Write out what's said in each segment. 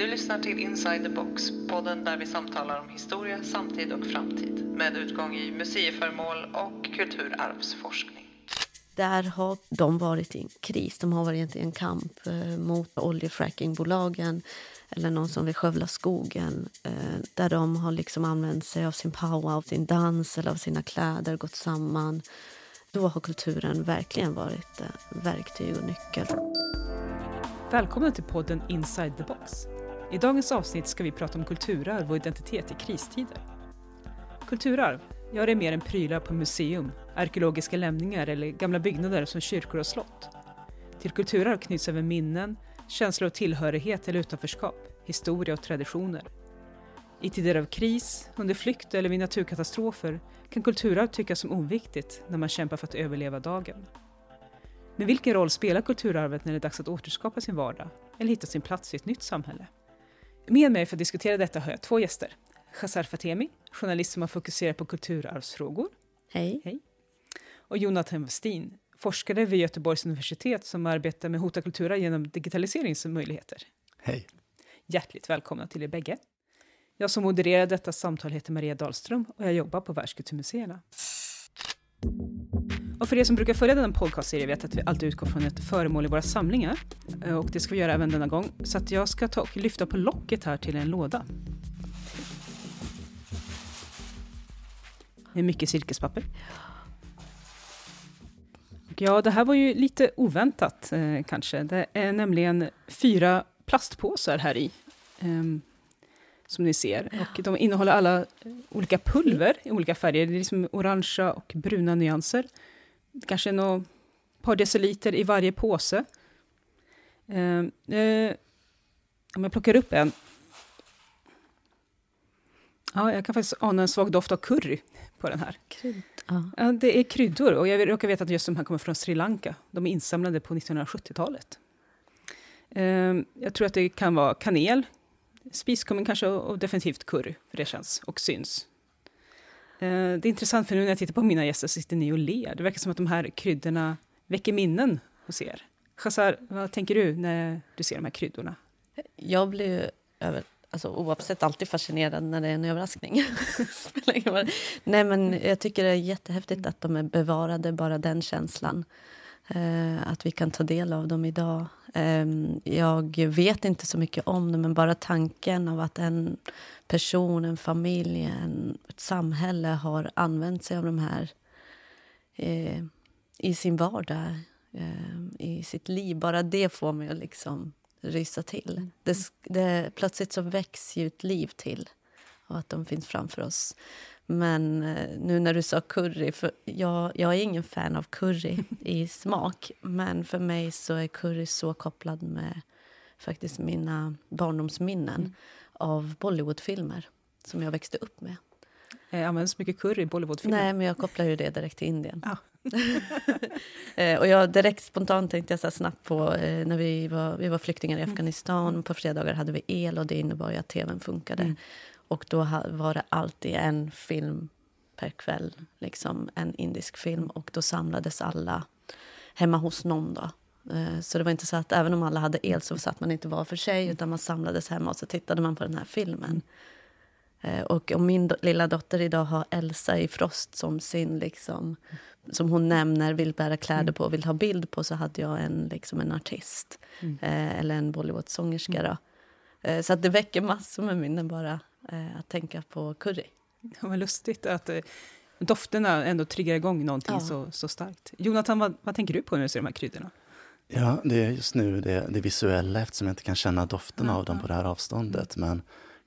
Du lyssnar till Inside the Box, podden där vi samtalar om historia, samtid och framtid med utgång i museiföremål och kulturarvsforskning. Där har de varit i en kris. De har varit i en kamp eh, mot oljefrackingbolagen eller någon som vill skövla skogen eh, där de har liksom använt sig av sin power, av sin dans eller av sina kläder, gått samman. Då har kulturen verkligen varit eh, verktyg och nyckel. Välkomna till podden Inside the Box. I dagens avsnitt ska vi prata om kulturarv och identitet i kristider. Kulturarv, ja det är mer än prylar på museum, arkeologiska lämningar eller gamla byggnader som kyrkor och slott. Till kulturarv knyts även minnen, känslor av tillhörighet eller utanförskap, historia och traditioner. I tider av kris, under flykt eller vid naturkatastrofer kan kulturarv tyckas som oviktigt när man kämpar för att överleva dagen. Men vilken roll spelar kulturarvet när det är dags att återskapa sin vardag eller hitta sin plats i ett nytt samhälle? Med mig för att diskutera detta har jag två gäster. Shazar Fatemi, journalist som har fokuserat på kulturarvsfrågor. Hej. Hej. Och Jonathan Westin, forskare vid Göteborgs universitet som arbetar med hota kulturarv genom digitaliseringsmöjligheter. Hej. Hjärtligt välkomna till er bägge. Jag som modererar detta samtal heter Maria Dahlström och jag jobbar på Världskulturmuseerna. Och för er som brukar följa denna podcastserie vet att vi alltid utgår från ett föremål i våra samlingar. Eh, och det ska vi göra även denna gång. Så att jag ska ta och lyfta på locket här till en låda. Med mycket silkespapper. Ja, det här var ju lite oväntat eh, kanske. Det är nämligen fyra plastpåsar här i. Eh, som ni ser. Och de innehåller alla olika pulver i olika färger. Det är liksom orangea och bruna nyanser. Kanske något par deciliter i varje påse. Eh, eh, om jag plockar upp en. Ja, jag kan faktiskt ana en svag doft av curry på den här. Krydd. Ja. Ja, det är kryddor och jag råkar veta att just de här kommer från Sri Lanka. De är insamlade på 1970-talet. Eh, jag tror att det kan vara kanel, spiskummin kanske och definitivt curry, för det känns och syns. Eh, det är intressant för nu när jag tittar på mina gäster så sitter ni och ler. Det verkar som att de här kryddorna väcker minnen hos er. Khazar, vad tänker du när du ser de här kryddorna? Jag blir ju över, alltså, oavsett alltid fascinerad när det är en överraskning. Nej, men jag tycker det är jättehäftigt att de är bevarade, bara den känslan. Eh, att vi kan ta del av dem idag. Eh, jag vet inte så mycket om dem, men bara tanken av att en person, en familj, en, ett samhälle har använt sig av de här eh, i sin vardag, eh, i sitt liv. Bara det får mig att liksom rysa till. Det, det, plötsligt så väcks ju ett liv till och att de finns framför oss. Men eh, nu när du sa curry, för jag, jag är ingen fan av curry i smak. Men för mig så är curry så kopplad med faktiskt mina barndomsminnen mm. av Bollywoodfilmer som jag växte upp med. Eh, används mycket curry i Bollywoodfilmer? Nej, men jag kopplar ju det direkt till Indien. Ah. och jag direkt spontant tänkte jag så snabbt på eh, när vi var, vi var flyktingar i mm. Afghanistan. Mm. På fredagar hade vi el och det innebar att tvn funkade. Mm. Och då var det alltid en film per kväll, liksom en indisk film. Och då samlades alla hemma hos någon. Då. Eh, så det var inte så att även om alla hade el så satt man inte var för sig utan man samlades hemma och så tittade man på den här filmen. Eh, och om min lilla dotter idag har Elsa i Frost som sin, liksom, som hon nämner, vill bära kläder på och vill ha bild på så hade jag en, liksom en artist. Mm. Eh, eller en Bollywood-sångerska. Mm. Så att det väcker massor med minnen bara eh, att tänka på curry. Ja, vad lustigt att eh, dofterna ändå triggar igång någonting ja. så, så starkt. Jonathan, vad, vad, tänker du på när du ser de här kryddorna? Ja, det är just nu det, det visuella eftersom jag inte kan känna doften ja, av dem på det här avståndet. Men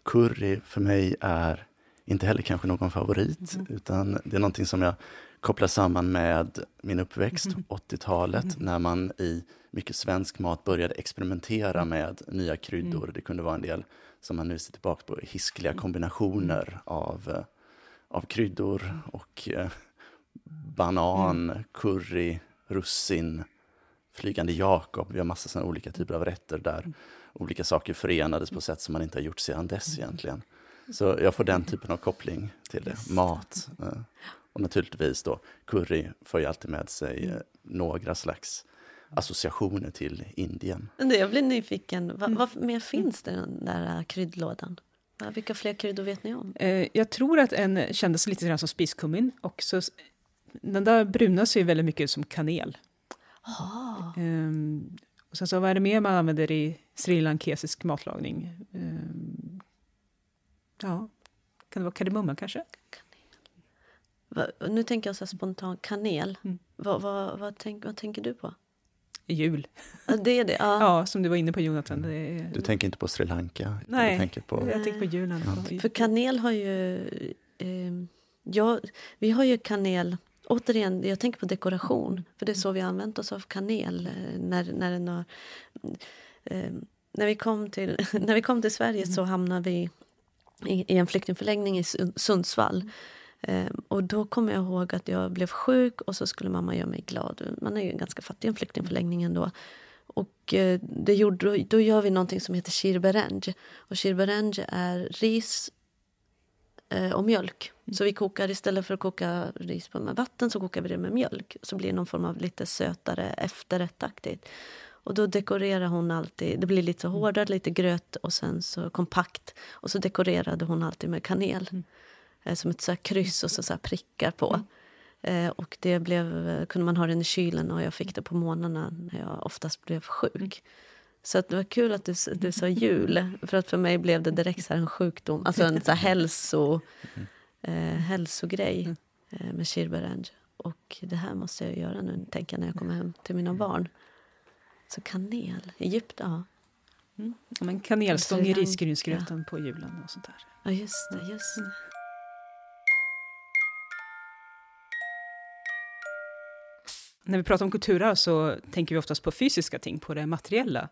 curry för mig är inte heller kanske någon favorit, mm. utan det är någonting som jag kopplar samman med min uppväxt, mm. 80-talet, mm. när man i mycket svensk mat började experimentera mm. med nya kryddor. Mm. Det kunde vara en del som man nu ser tillbaka på, hiskliga mm. kombinationer mm. av, eh, av kryddor och eh, banan, mm. curry, russin, flygande Jakob. Vi har massa sådana olika typer av rätter där olika saker förenades på sätt som man inte har gjort sedan dess egentligen. Så jag får den typen av koppling till det, mat. Eh, och naturligtvis då, curry får ju alltid med sig några slags associationer till Indien. Jag blir nyfiken. Vad, vad mer finns det i den där äh, kryddlådan? Vilka fler kryddor vet ni om? Eh, jag tror att en kändes lite grann som spiskummin. Och så, den där bruna ser väldigt mycket ut som kanel. Ah. Um, och sen så vad är det mer man använder i srilankesisk matlagning? Um, ja, kan det vara kardemumma kanske? Va, nu tänker jag så spontant kanel. Mm. Va, va, vad, tänk, vad tänker du på? Jul. Ja, det är det? Ja. ja, som du var inne på Jonathan. Är... Du tänker inte på Sri Lanka? Nej, du tänker på... jag tänker på julen. Ja. För kanel har ju... Eh, ja, vi har ju kanel... Återigen, jag tänker på dekoration. För det är så vi har använt oss av kanel. Eh, när, när, den har, eh, när, vi, kom till, när vi kom till Sverige så hamnade vi i, i en flyktingförläggning i Sundsvall. Eh, och då kommer jag ihåg att jag blev sjuk och så skulle mamma göra mig glad. Man är ju ganska fattig i en flyktingförläggning ändå. Och eh, det gjorde, då gör vi någonting som heter shirberenge. Och shirberenge är ris eh, och mjölk. Mm. Så vi kokar istället för att koka ris på med vatten så kokar vi det med mjölk. Så blir det någon form av lite sötare efterrättaktigt. Och då dekorerar hon alltid, det blir lite hårdare, lite gröt och sen så kompakt. Och så dekorerade hon alltid med kanel. Mm. Eh, som ett så kryss och så, så prickar på. Mm. Eh, och det blev, eh, kunde man ha den i kylen och jag fick det på morgnarna när jag oftast blev sjuk. Mm. Så det var kul att du, du sa jul, för att för mig blev det direkt så en sjukdom. Alltså en så här hälso, eh, hälsogrej mm. eh, med shirberenge. Och det här måste jag göra nu, tänker jag, när jag kommer hem till mina barn. Så kanel, Egypten, ja. Mm. Ja, men kanelstång i risgrynsgröten ja. på julen och sånt där. Ja, just det. Just det. När vi pratar om kulturarv så tänker vi oftast på fysiska ting, på det materiella.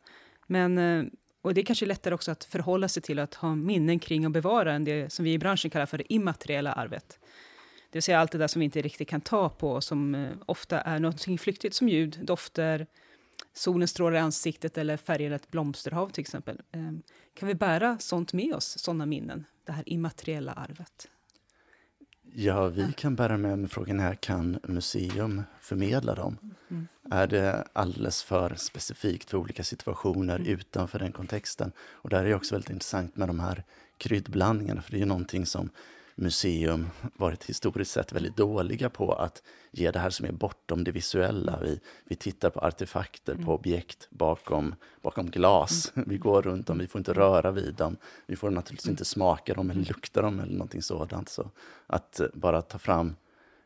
Men, eh, och det är kanske lättare också att förhålla sig till att ha minnen kring och bevara än det som vi i branschen kallar för det immateriella arvet. Det vill säga allt det där som vi inte riktigt kan ta på, som eh, ofta är något flyktigt som ljud, dofter, solen strålar i ansiktet eller färger ett blomsterhav till exempel. Ehm, kan vi bära sånt med oss, sådana minnen, det här immateriella arvet? Ja, vi kan bära med mig frågan är, kan museum förmedla dem? Mm. Är det alldeles för specifikt för olika situationer mm. utanför den kontexten? Och där är det också väldigt intressant med de här kryddblandningarna, för det är ju någonting som museum varit historiskt sett väldigt dåliga på att ge det här som är bortom det visuella. Vi, vi tittar på artefakter, mm. på objekt bakom, bakom glas. Mm. Vi går runt dem, vi får inte röra vid dem. Vi får naturligtvis mm. inte smaka dem eller lukta dem eller någonting sådant. Så att eh, bara ta fram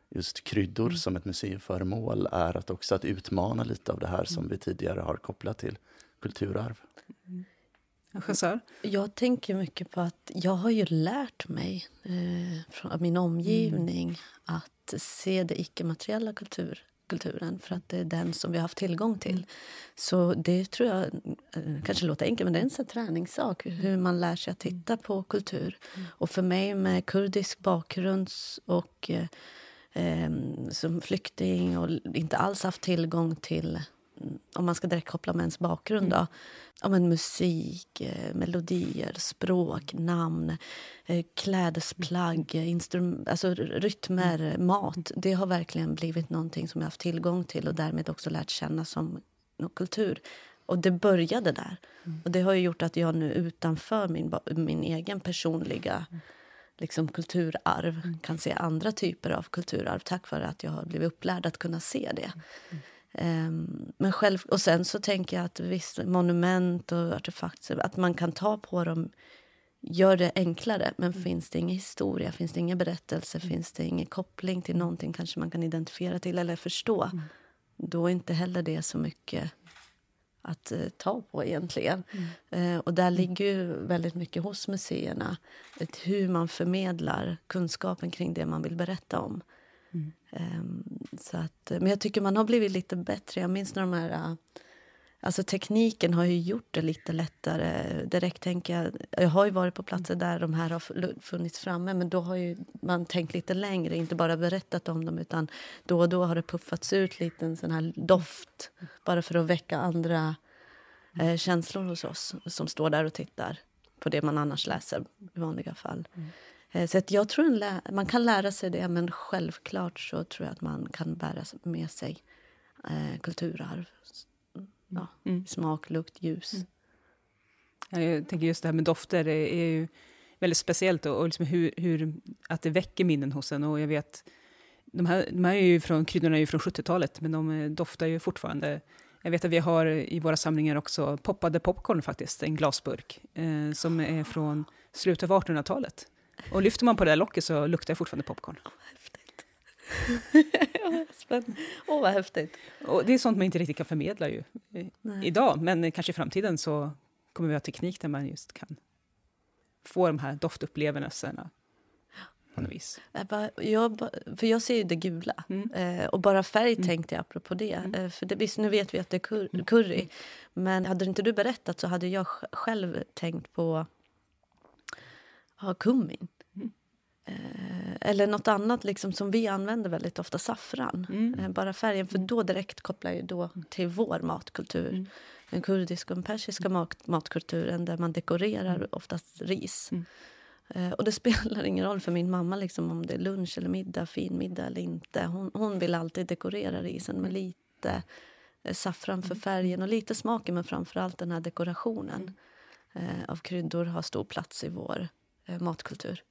just kryddor mm. som ett museiföremål är att också att utmana lite av det här som mm. vi tidigare har kopplat till kulturarv. Mm. Chassar? Jag tänker mycket på att jag har ju lärt mig eh, från min omgivning mm. att se det icke-materiella kultur, kulturen för att det är den som vi har haft tillgång till. Mm. Så det tror jag eh, kanske låter enkelt, men det är en sån träningssak hur man lär sig att titta på kultur. Mm. Och för mig med kurdisk bakgrund och eh, eh som flykting och inte alls haft tillgång till om man ska direkt koppla med ens bakgrund. Då, ja, men musik, eh, melodier, språk, namn, eh, klädesplagg, instrum, alltså rytmer, mm. mat. Det har verkligen blivit någonting som jag haft tillgång till och därmed också lärt känna som kultur. Och det började där. Mm. Och det har gjort att jag nu utanför min, min egen personliga mm. liksom, kulturarv mm. kan se andra typer av kulturarv tack vare att jag har blivit upplärd att kunna se det. Mm. Um, men själv, och sen så tänker jag att visst, monument och artefakter, att man kan ta på dem gör det enklare. Men mm. finns det ingen historia, finns det ingen berättelse, mm. finns det ingen koppling till någonting kanske man kan identifiera till eller förstå, mm. då är inte heller det så mycket att uh, ta på egentligen. Uh, och där mm. ligger ju väldigt mycket hos museerna, ett, hur man förmedlar kunskapen kring det man vill berätta om. Um, så att, men jag tycker man har blivit lite bättre. Jag minns när de här... Alltså tekniken har ju gjort det lite lättare. Direkt tänker jag, jag har ju varit på platser där de här har funnits framme men då har ju man tänkt lite längre, inte bara berättat om dem utan då och då har det puffats ut lite en sån här doft bara för att väcka andra eh, känslor hos oss som står där och tittar på det man annars läser i vanliga fall. Mm. Eh, så att jag tror man kan lära sig det, men självklart så tror jag att man kan bära med sig eh, kulturarv ja, Mm. smak, lukt, ljus. Mm. Ja, Jag tänker just det här med dofter det är ju väldigt speciellt och, och liksom hur, hur, att det väcker minnen hos en. Och jag vet, de här, de här är ju från, kryddorna är ju från 70-talet, men de eh, doftar ju fortfarande. Jag vet att vi har i våra samlingar också poppade popcorn faktiskt, en glasburk, eh, som är från slutet av 1800-talet. Och lyfter man på det där locket så luktar det fortfarande popcorn. Häftigt. Spännande. Åh, vad häftigt. Och det är sånt man inte riktigt kan förmedla ju eh, Nej. idag, men kanske i framtiden så kommer vi ha teknik där man just kan få de här doftupplevelserna på något vis. Jag jag, för jag ser ju det gula. Mm. Eh, och bara färg Mm. tänkte jag apropå det. Mm. Eh, för det, visst, nu vet vi att det är cur- curry. Men hade inte du berättat så hade jag sj- själv tänkt på ja, kummin. Mm. Eh, eller något annat liksom, som vi använder väldigt ofta, saffran. Mm. Eh, bara färgen, för då direkt kopplar jag då till vår matkultur. Mm. Den kurdiska och den persiska mat, matkulturen där man dekorerar Mm. oftast ris. Mm. Eh, och det spelar ingen roll för min mamma liksom, om det är lunch eller middag, fin middag eller inte. Hon, hon vill alltid dekorera risen med lite eh, saffran för färgen och lite smaken men framförallt den här dekorationen av kryddor har stor plats i vår eh, matkultur.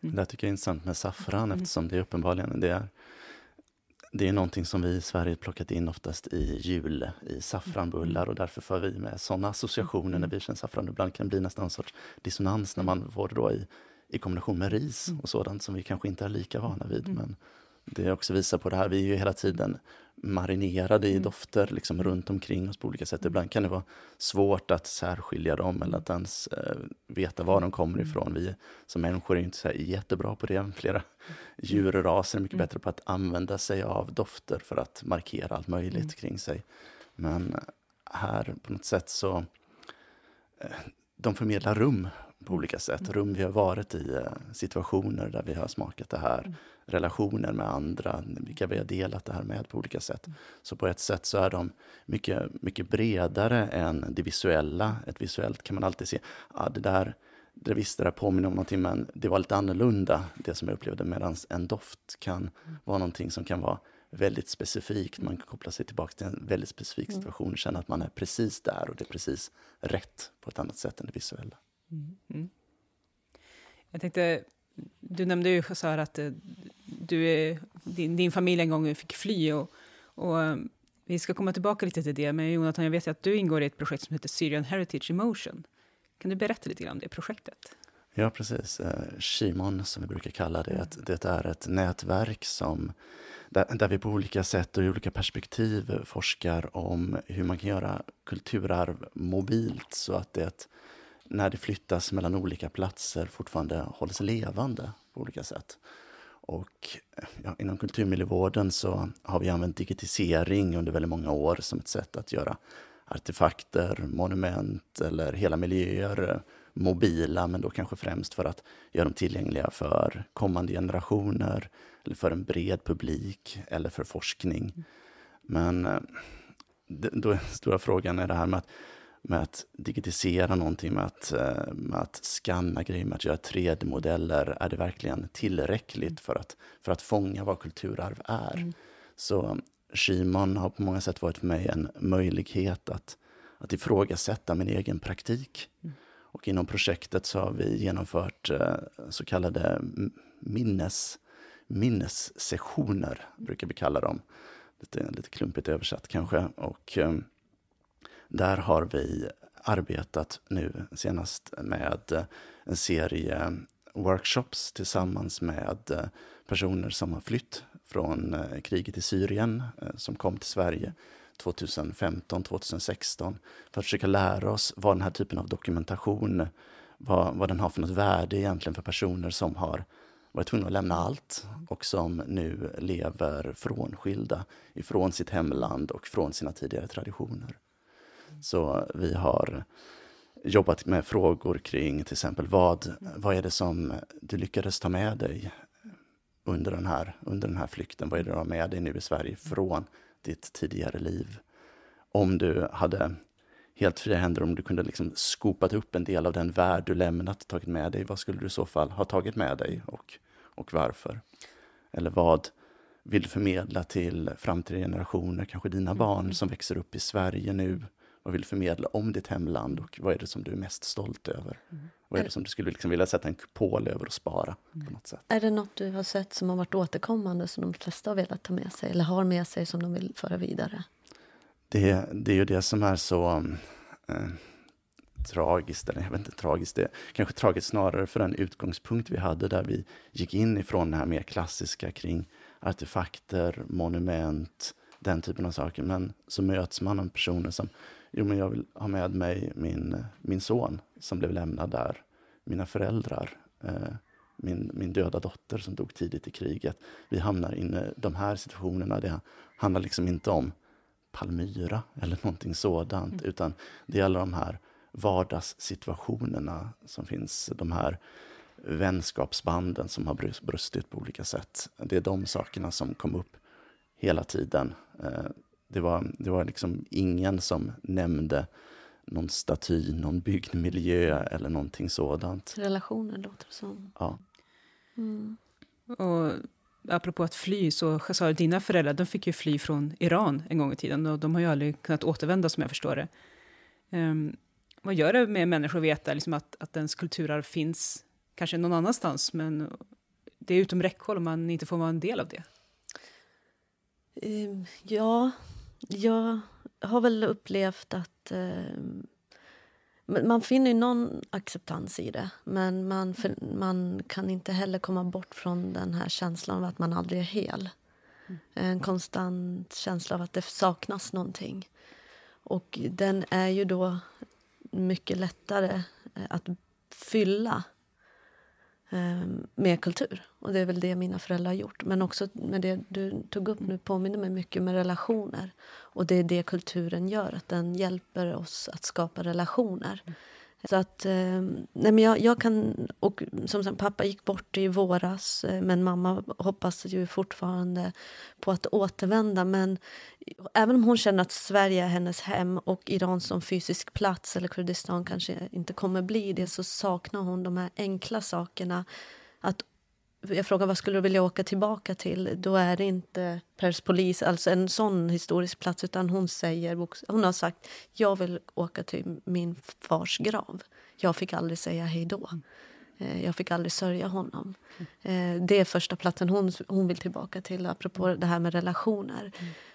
Det här tycker jag är intressant med saffran Mm. eftersom det är uppenbarligen det är, det är någonting som vi i Sverige plockat in oftast i jul, i saffranbullar och därför får vi med sådana associationer när vi känner saffran. Ibland kan det bli nästan en sorts dissonans när man får det då i, i kombination med ris och sådant som vi kanske inte är lika vana vid. Men det också visar på det här, vi är ju hela tiden marinerade i dofter liksom runt omkring oss på olika sätt. Ibland kan det vara svårt att särskilja dem eller att ens eh, veta var de kommer ifrån. Vi som människor är inte så jättebra på det. Flera djurraser är mycket bättre på att använda sig av dofter för att markera allt möjligt kring sig. Men här på något sätt så eh, de förmedlar rum på olika sätt. Rum vi har varit i, eh, situationer där vi har smakat det här, relationer med andra, vilka vi har delat det här med på olika sätt. Så på ett sätt så är de mycket, mycket bredare än det visuella. Ett visuellt kan man alltid se, ah, det där det visst, det påminner om någonting, men det var lite annorlunda, det som jag upplevde. Medan en doft kan vara någonting som kan vara väldigt specifikt. Man kan koppla sig tillbaka till en väldigt specifik situation och känna att man är precis där och det är precis rätt på ett annat sätt än det visuella. Mm. Jag tänkte, du nämnde ju så att eh, du, din, din familj en gång fick fly och, och eh, vi ska komma tillbaka lite till det, men Jonathan, jag vet att du ingår i ett projekt som heter Syrian Heritage Emotion. Kan du berätta lite grann om det projektet? Ja, precis. Eh, Shimon, som vi brukar kalla det, att det är ett nätverk som, där, där vi på olika sätt och i olika perspektiv forskar om hur man kan göra kulturarv mobilt så att det, när det flyttas mellan olika platser, fortfarande hålls levande på olika sätt. Och eh, ja, inom kulturmiljövården så har vi använt digitisering under väldigt många år som ett sätt att göra artefakter, monument eller hela miljöer eh, mobila, men då kanske främst för att göra dem tillgängliga för kommande generationer, eller för en bred publik, eller för forskning. Men eh, den stora frågan är det här med att, med att digitisera någonting, med att, eh, med att skanna grejer, med att göra 3D-modeller. Är det verkligen tillräckligt för att, för att fånga vad kulturarv är? Så Shimon har på många sätt varit för mig en möjlighet att, att ifrågasätta min egen praktik. Och inom projektet så har vi genomfört eh, så kallade minnes, minnessessioner, brukar vi kalla dem. Lite, lite klumpigt översatt kanske. Och eh, där har vi arbetat nu senast med en serie workshops tillsammans med personer som har flytt från eh, kriget i Syrien, eh, som kom till Sverige 2015, 2016, för att försöka lära oss vad den här typen av dokumentation, vad, vad den har för något värde egentligen för personer som har varit tvungna att lämna allt och som nu lever frånskilda ifrån sitt hemland och från sina tidigare traditioner. Så vi har jobbat med frågor kring till exempel vad, vad är det som du lyckades ta med dig under den, här, under den här flykten? Vad är det du har med dig nu i Sverige från ditt tidigare liv? Om du hade helt fria händer, om du kunde liksom skopat upp en del av den värld du lämnat tagit med dig, vad skulle du i så fall ha tagit med dig och, och varför? Eller vad vill du förmedla till framtida generationer, kanske dina barn som växer upp i Sverige nu, vad vill förmedla om ditt hemland och vad är det som du är mest stolt över? Mm. Vad är det som du skulle liksom vilja sätta en kupol över och spara? Mm. på något sätt? Är det något du har sett som har varit återkommande som de flesta har velat ta med sig eller har med sig som de vill föra vidare? Det, det är ju det som är så eh, tragiskt, eller jag vet inte tragiskt, det kanske tragiskt snarare för den utgångspunkt vi hade där vi gick in ifrån det här mer klassiska kring artefakter, monument, den typen av saker. Men så möts man av personer som, jo men jag vill ha med mig min, min son som blev lämnad där, mina föräldrar, eh, min, min döda dotter som dog tidigt i kriget. Vi hamnar i de här situationerna, det handlar liksom inte om Palmyra eller någonting sådant, mm. utan det är alla de här vardagssituationerna som finns, de här vänskapsbanden som har brustit på olika sätt. Det är de sakerna som kom upp hela tiden. Det var, det var liksom ingen som nämnde någon staty, någon byggd miljö eller någonting sådant. Relationer låter det som. Ja. Mm. Och apropå att fly, så sa dina föräldrar de fick ju fly från Iran en gång i tiden och de har ju aldrig kunnat återvända som jag förstår det. Um, vad gör det med människor att veta liksom att, att ens kulturarv finns kanske någon annanstans, men det är utom räckhåll om man inte får vara en del av det? Um, ja, jag har väl upplevt att um, man finner någon acceptans i det, men man, för, man kan inte heller komma bort från den här känslan av att man aldrig är hel. Mm. En konstant känsla av att det saknas någonting. Och den är ju då mycket lättare eh, att fylla eh, Ehm, med kultur. Och det är väl det mina föräldrar har gjort. Men också med det du tog upp nu påminner mig mycket med relationer. Och det är det kulturen gör, att den hjälper oss att skapa relationer. Mm. Så att, eh, nej men jag, jag, kan, och som sagt, pappa gick bort i våras eh, men mamma hoppas ju fortfarande på att återvända. Men även om hon känner att Sverige är hennes hem och Iran som fysisk plats eller Kurdistan kanske inte kommer bli det så saknar hon de här enkla sakerna. Att jag frågar vad skulle du vilja åka tillbaka till, då är det inte Perspolis, alltså en sån historisk plats, utan hon säger, hon har sagt, jag vill åka till min fars grav. Jag fick aldrig säga hej då. Eh, jag fick aldrig sörja honom. Eh, det är första platsen hon, hon vill tillbaka till, apropå det här med relationer.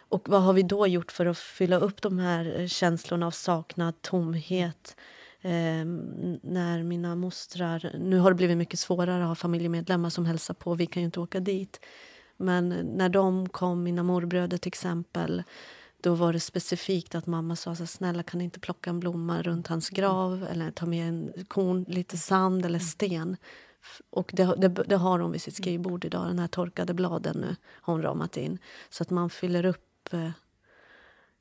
Och vad har vi då gjort för att fylla upp de här känslorna av saknad, tomhet, Eh, när mina mostrar... Nu har det blivit mycket svårare att ha familjemedlemmar som hälsar på. Vi kan ju inte åka dit. Men när de kom, mina morbröder till exempel då var det specifikt att mamma sa så snälla kan inte plocka en blomma runt hans grav eller ta med en korn, lite sand eller sten. Och det, det, det har hon vid sitt skrivbord idag, den här torkade bladen nu har hon ramat in. Så att man fyller upp Eh,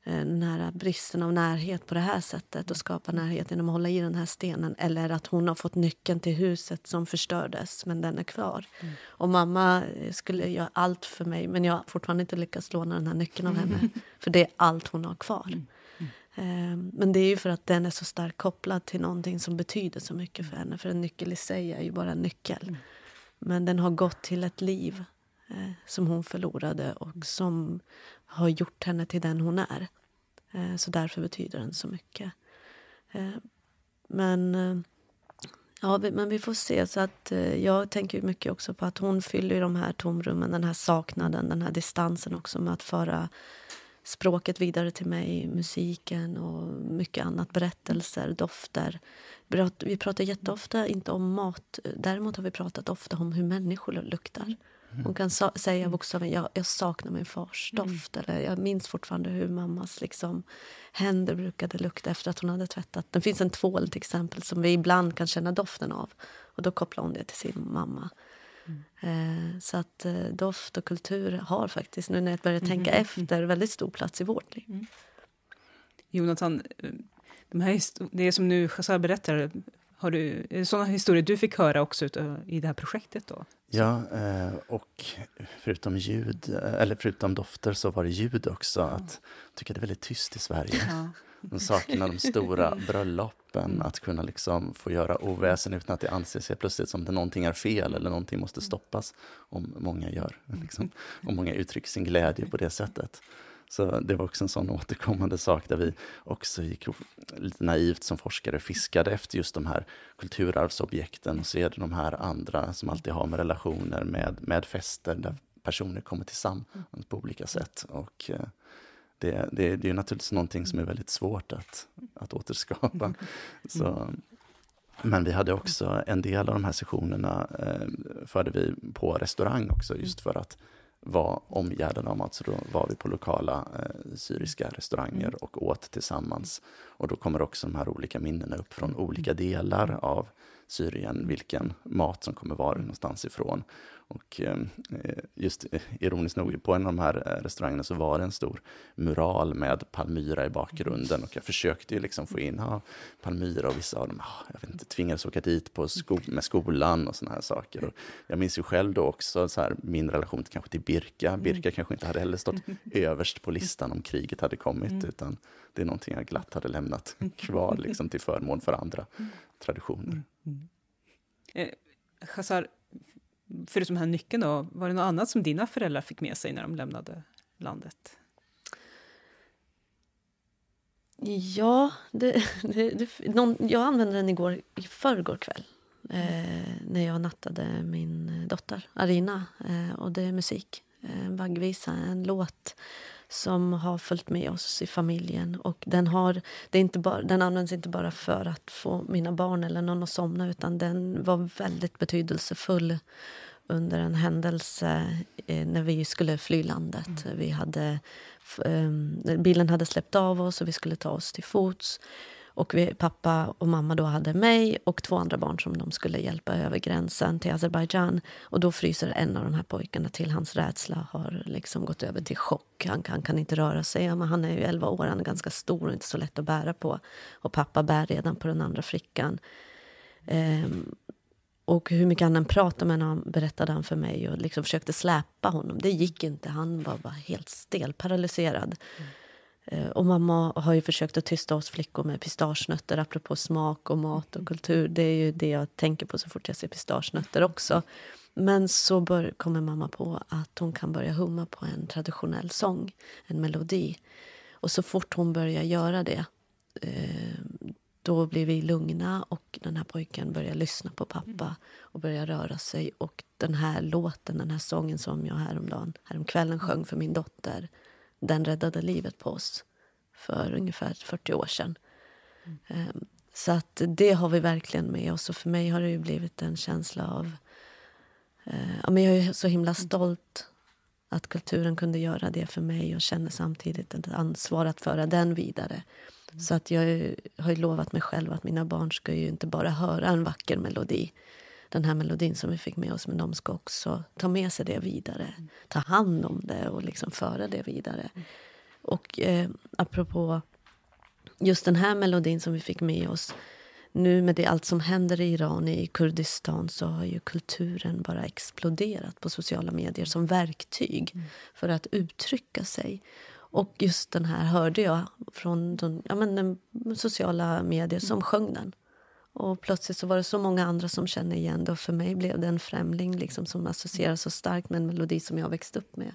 den här bristen av närhet på det här sättet och skapa närhet genom att hålla i den här stenen. Eller att hon har fått nyckeln till huset som förstördes, men den är kvar. Mm. Och mamma skulle göra allt för mig, men jag har fortfarande inte lyckats låna den här nyckeln av henne. För det är allt hon har kvar. Mm. Mm. Men det är ju för att den är så starkt kopplad till någonting som betyder så mycket för henne. För en nyckel i sig är ju bara en nyckel. Mm. Men den har gått till ett liv eh, Eh, som hon förlorade och som har gjort henne till den hon är. Eh, så därför betyder den så mycket. Eh, men, ja, men vi får se. Så att, jag tänker mycket också på att hon fyller de här tomrummen, den här saknaden, den här distansen också med att föra språket vidare till mig, musiken och mycket annat. Berättelser, dofter. Vi pratar jätteofta inte om mat. Däremot har vi pratat ofta om hur människor luktar. Hon kan sa säga bokstaven jag, jag saknar min fars mm. doft. Mm. Eller jag minns fortfarande hur mammas liksom, händer brukade lukta efter att hon hade tvättat. Det finns en tvål till exempel som vi ibland kan känna doften av. Och Då kopplar hon det till sin mamma. Mm. Eh, så att eh, doft och kultur har faktiskt, nu när jag börjar tänka mm. efter, väldigt stor plats i vårt liv. Mm. Jonathan, eh, de här det är som nu Chazar berättar, har du, sådana historier du fick höra också i det här projektet? då? Ja, eh, och förutom ljud, eh, eller förutom dofter så var det ljud också. Att, jag tycker det är väldigt tyst i Sverige. Ja. De saknar de stora bröllopen, att kunna liksom få göra oväsen utan att det anses plötsligt som att någonting är fel eller någonting måste stoppas. Om många gör, liksom, om många uttrycker sin glädje på det sättet. Så det var också en sån återkommande sak där vi också gick lite naivt som forskare fiskade efter just de här kulturarvsobjekten och ser de här andra som alltid har med relationer med, med fester där personer kommer tillsammans på olika sätt. Och eh, det, det, det är naturligtvis någonting som är väldigt svårt att, att återskapa. Så, men vi hade också en del av de här sessionerna eh, förde vi på restaurang också, just för att vara omgärdade av mat. Så då var vi på lokala eh, syriska restauranger och åt tillsammans. Och då kommer också de här olika minnena upp från olika delar av Syrien, vilken mat som kommer vara någonstans ifrån. Och eh, just eh, ironiskt nog, på en av de här eh, restaurangerna så var det en stor mural med Palmyra i bakgrunden och jag försökte ju liksom få in ja, Palmyra och vissa av dem, jag vet inte, tvingades åka dit på sko med skolan och såna här saker. Och jag minns ju själv då också så här, min relation till, kanske till Birka. Birka kanske inte hade heller stått överst på listan om kriget hade kommit, mm. utan det är någonting jag glatt hade lämnat kvar liksom, till förmån för andra traditioner. Mm. Eh, Khazar, förutom den här nyckeln då, var det något annat som dina föräldrar fick med sig när de lämnade landet? Ja, det, det, det, någon, jag använde den igår, i förrgår kväll eh, när jag nattade min dotter Arina. Eh, och det är musik, eh, en vaggvisa, en låt som har följt med oss i familjen. Och den, har, det är inte bara, den används inte bara för att få mina barn eller någon att somna utan den var väldigt betydelsefull under en händelse eh, när vi skulle fly landet. Mm. Vi hade, eh, bilen hade släppt av oss och vi skulle ta oss till fots. Och vi, pappa och mamma då hade mig och två andra barn som de skulle hjälpa över gränsen till Azerbajdzjan. Och då fryser en av de här pojkarna till. Hans rädsla har liksom gått över till chock. Han, han kan inte röra sig. Men han är ju 11 år, han är ganska stor och inte så lätt att bära på. Och pappa bär redan på den andra flickan. Ehm, och hur mycket han än pratade med honom berättade han för mig och liksom försökte släpa honom. Det gick inte. Han var bara helt stel, paralyserad. Mm. Eh, och mamma har ju försökt att tysta oss flickor med pistagenötter apropå smak och mat och kultur. Det är ju det jag tänker på så fort jag ser pistagenötter också. Men så bör, kommer mamma på att hon kan börja humma på en traditionell sång, en melodi. Och så fort hon börjar göra det eh, då blir vi lugna och den här pojken börjar lyssna på pappa och börjar röra sig. Och den här låten, den här sången som jag häromdagen, häromkvällen sjöng för min dotter den räddade livet på oss för ungefär 40 år sedan. Mm. Så att det har vi verkligen med oss. Och för mig har det blivit en känsla av... Eh, ja, men jag är så himla stolt att kulturen kunde göra det för mig och känner samtidigt ett ansvar att föra den vidare. Mm. Så att jag har lovat mig själv att mina barn ska ju inte bara höra en vacker melodi den här melodin som vi fick med oss, men de ska också ta med sig det vidare. Ta hand om det och liksom föra det vidare. Och eh, apropå just den här melodin som vi fick med oss nu med det, allt som händer i Iran, i Kurdistan så har ju kulturen bara exploderat på sociala medier som verktyg mm. för att uttrycka sig. Och just den här hörde jag från de, ja, men, sociala medier som mm. sjöng den. Och plötsligt så var det så många andra som kände igen det. Och för mig blev det en främling liksom, som associerar så starkt med en melodi som jag växt upp med.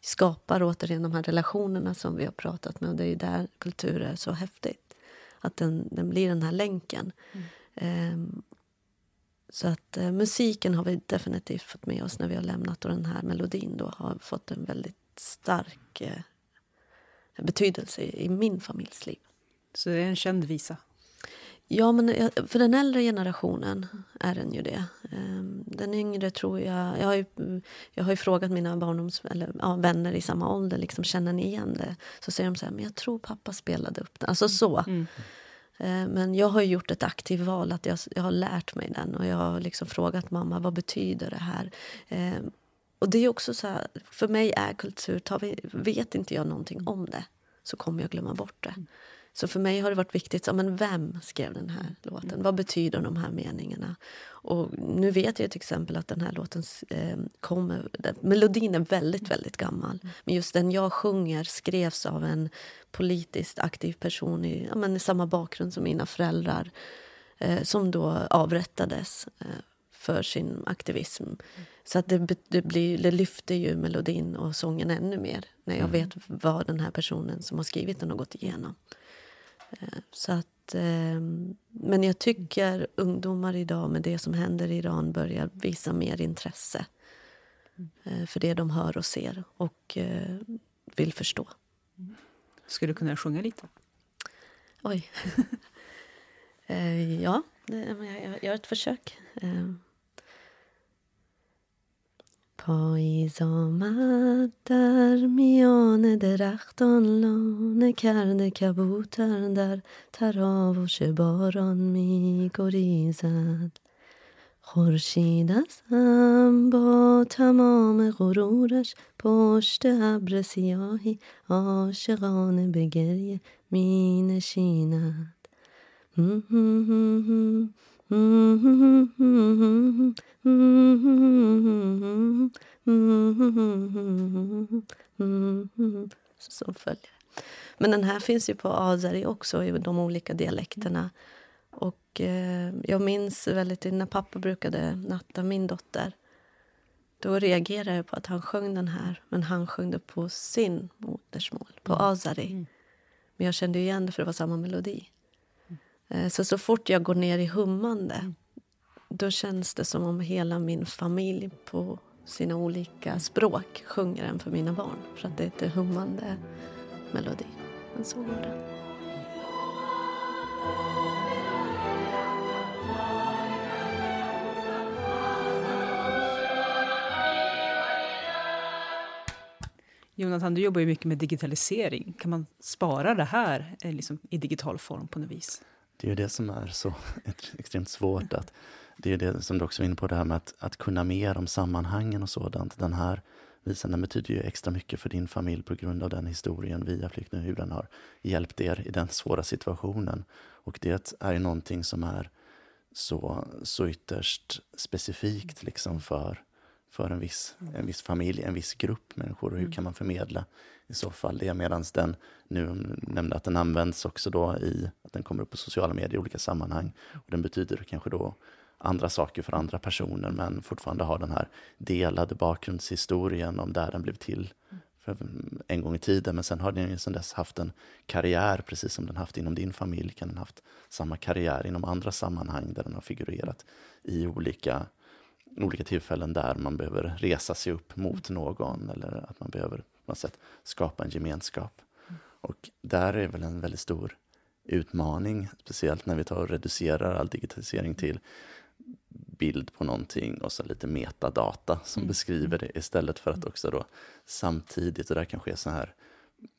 Skapar återigen de här relationerna som vi har pratat med. Och det är där kultur är så häftigt. Att den, den blir den här länken. Mm. Um, så att uh, musiken har vi definitivt fått med oss när vi har lämnat. Och den här melodin då har fått en väldigt stark uh, betydelse i, i min familjs liv. Så det är en känd visa? Ja, men för den äldre generationen är den ju det. Ehm, den yngre tror jag... Jag har ju, jag har ju frågat mina barndoms, eller, ja, vänner i samma ålder, liksom, känner ni igen det? Så säger de så här, men jag tror pappa spelade upp den. Alltså så. Mm. Ehm, men jag har gjort ett aktivt val, att jag, jag har lärt mig den. Och jag har liksom frågat mamma, vad betyder det här? Ehm, och det är också så här, för mig är kultur, tar vi, vet inte jag någonting om det så kommer jag glömma bort det. Så för mig har det varit viktigt, så, men vem skrev den här låten? Mm. Vad betyder de här meningarna? Och nu vet jag till exempel att den här låten eh, kommer... Melodin är väldigt, väldigt gammal. Mm. Men just den jag sjunger skrevs av en politiskt aktiv person i, ja, men i samma bakgrund som mina föräldrar. Eh, som då avrättades eh, för sin aktivism. Så att det, det, blir, det lyfter ju melodin och sången ännu mer när jag mm. vet vad den här personen som har skrivit den har gått igenom. Eh, så att, eh, men jag tycker ungdomar idag med det som händer i Iran börjar visa mer intresse mm. för det de hör och ser och vill förstå. Skulle du kunna sjunga lite? Oj. ja, jag gör ett försök. پاییز آمد در میان درختان لانه کرده کبوتر در تراوش باران می گریزد خورشید از هم با تمام غرورش پشت ابر سیاهی عاشقانه به گریه می نشیند Som följer. Men den här finns ju på azeri också, i de olika dialekterna. Och eh, jag minns väldigt när pappa brukade natta min dotter. Då reagerade jag på att han sjöng den här, men han sjöng det på sin modersmål, på mm. azari. Mm. Men jag kände igen det för det var samma melodi. Eh, så så fort jag går ner i hummande mm. då känns det som om hela min familj på sina olika språk sjunger den för mina barn. För att det är ett hummande melodi. Men så går det. Jonathan, du jobbar ju mycket med digitalisering. Kan man spara det här eh, liksom, i digital form på något vis? Det är ju det som är så extremt svårt. att Det är det som du också var inne på, det här med att, att kunna mer om sammanhangen och sådant. Den här visan den betyder ju extra mycket för din familj på grund av den historien via Flykten, hur den har hjälpt er i den svåra situationen. Och det är ju någonting som är så, så ytterst specifikt liksom för, för en, viss, en viss familj, en viss grupp människor. Och hur kan man förmedla i så fall det. Medan den, nu nämnde att den används också då i, att den kommer upp på sociala medier i olika sammanhang. Och den betyder kanske då andra saker för andra personer men fortfarande har den här delade bakgrundshistorien om där den blev till för en gång i tiden. Men sen har den ju sedan dess haft en karriär, precis som den haft inom din familj, kan den haft samma karriär inom andra sammanhang där den har figurerat i olika, olika tillfällen där man behöver resa sig upp mot någon eller att man behöver på något sätt skapa en gemenskap. Och där är väl en väldigt stor utmaning, speciellt när vi tar och reducerar all digitalisering till bild på någonting och så lite metadata som mm. beskriver det istället för att mm. också då samtidigt, och där kanske är så här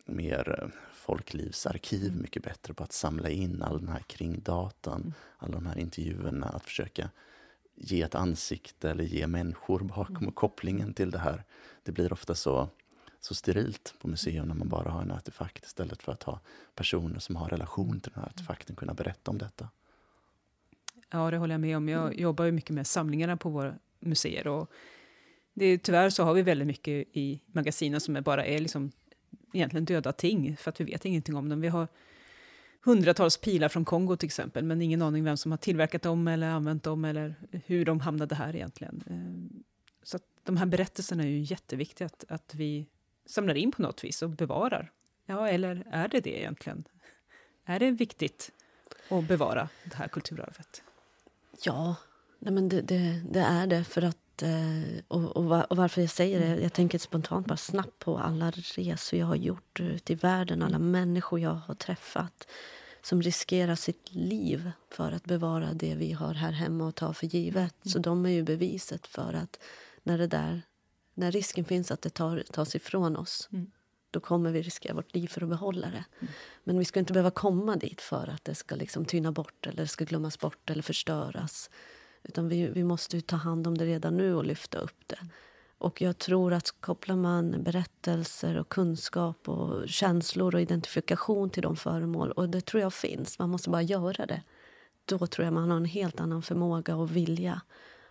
mer eh, folklivsarkiv mm. mycket bättre på att samla in all den här kringdatan, mm. alla de här intervjuerna, att försöka ge ett ansikte eller ge människor bakom mm. kopplingen till det här. Det blir ofta så så sterilt på museum när man bara har en artefakt istället för att ha personer som har relation till den här artefakten kunna berätta om detta. Ja, det håller jag med om. Jag mm. jobbar ju mycket med samlingarna på våra museer och det, tyvärr så har vi väldigt mycket i magasinen som är bara är liksom egentligen döda ting för att vi vet ingenting om dem. Vi har hundratals pilar från Kongo till exempel, men ingen aning vem som har tillverkat dem eller använt dem eller hur de hamnade här egentligen. Eh, så de här berättelserna är ju jätteviktiga att, att vi samlar in på något vis och bevarar. Ja, eller är det det egentligen? Är det viktigt att bevara det här kulturarvet? Ja, nej men det, det, det är det. för att eh, och, och, och, varför jag säger det, jag tänker spontant bara snabbt på alla resor jag har gjort ute i världen, alla människor jag har träffat som riskerar sitt liv för att bevara det vi har här hemma och ta för givet. Så de är ju beviset för att när det där när risken finns att det tar, tas ifrån oss mm. då kommer vi riskera vårt liv för att behålla det. Mm. Men vi ska inte behöva komma dit för att det ska liksom tyna bort eller ska glömmas bort eller förstöras. Utan vi, vi måste ta hand om det redan nu och lyfta upp det. Och jag tror att kopplar man berättelser och kunskap och känslor och identifikation till de föremål, och det tror jag finns, man måste bara göra det. Då tror jag man har en helt annan förmåga och vilja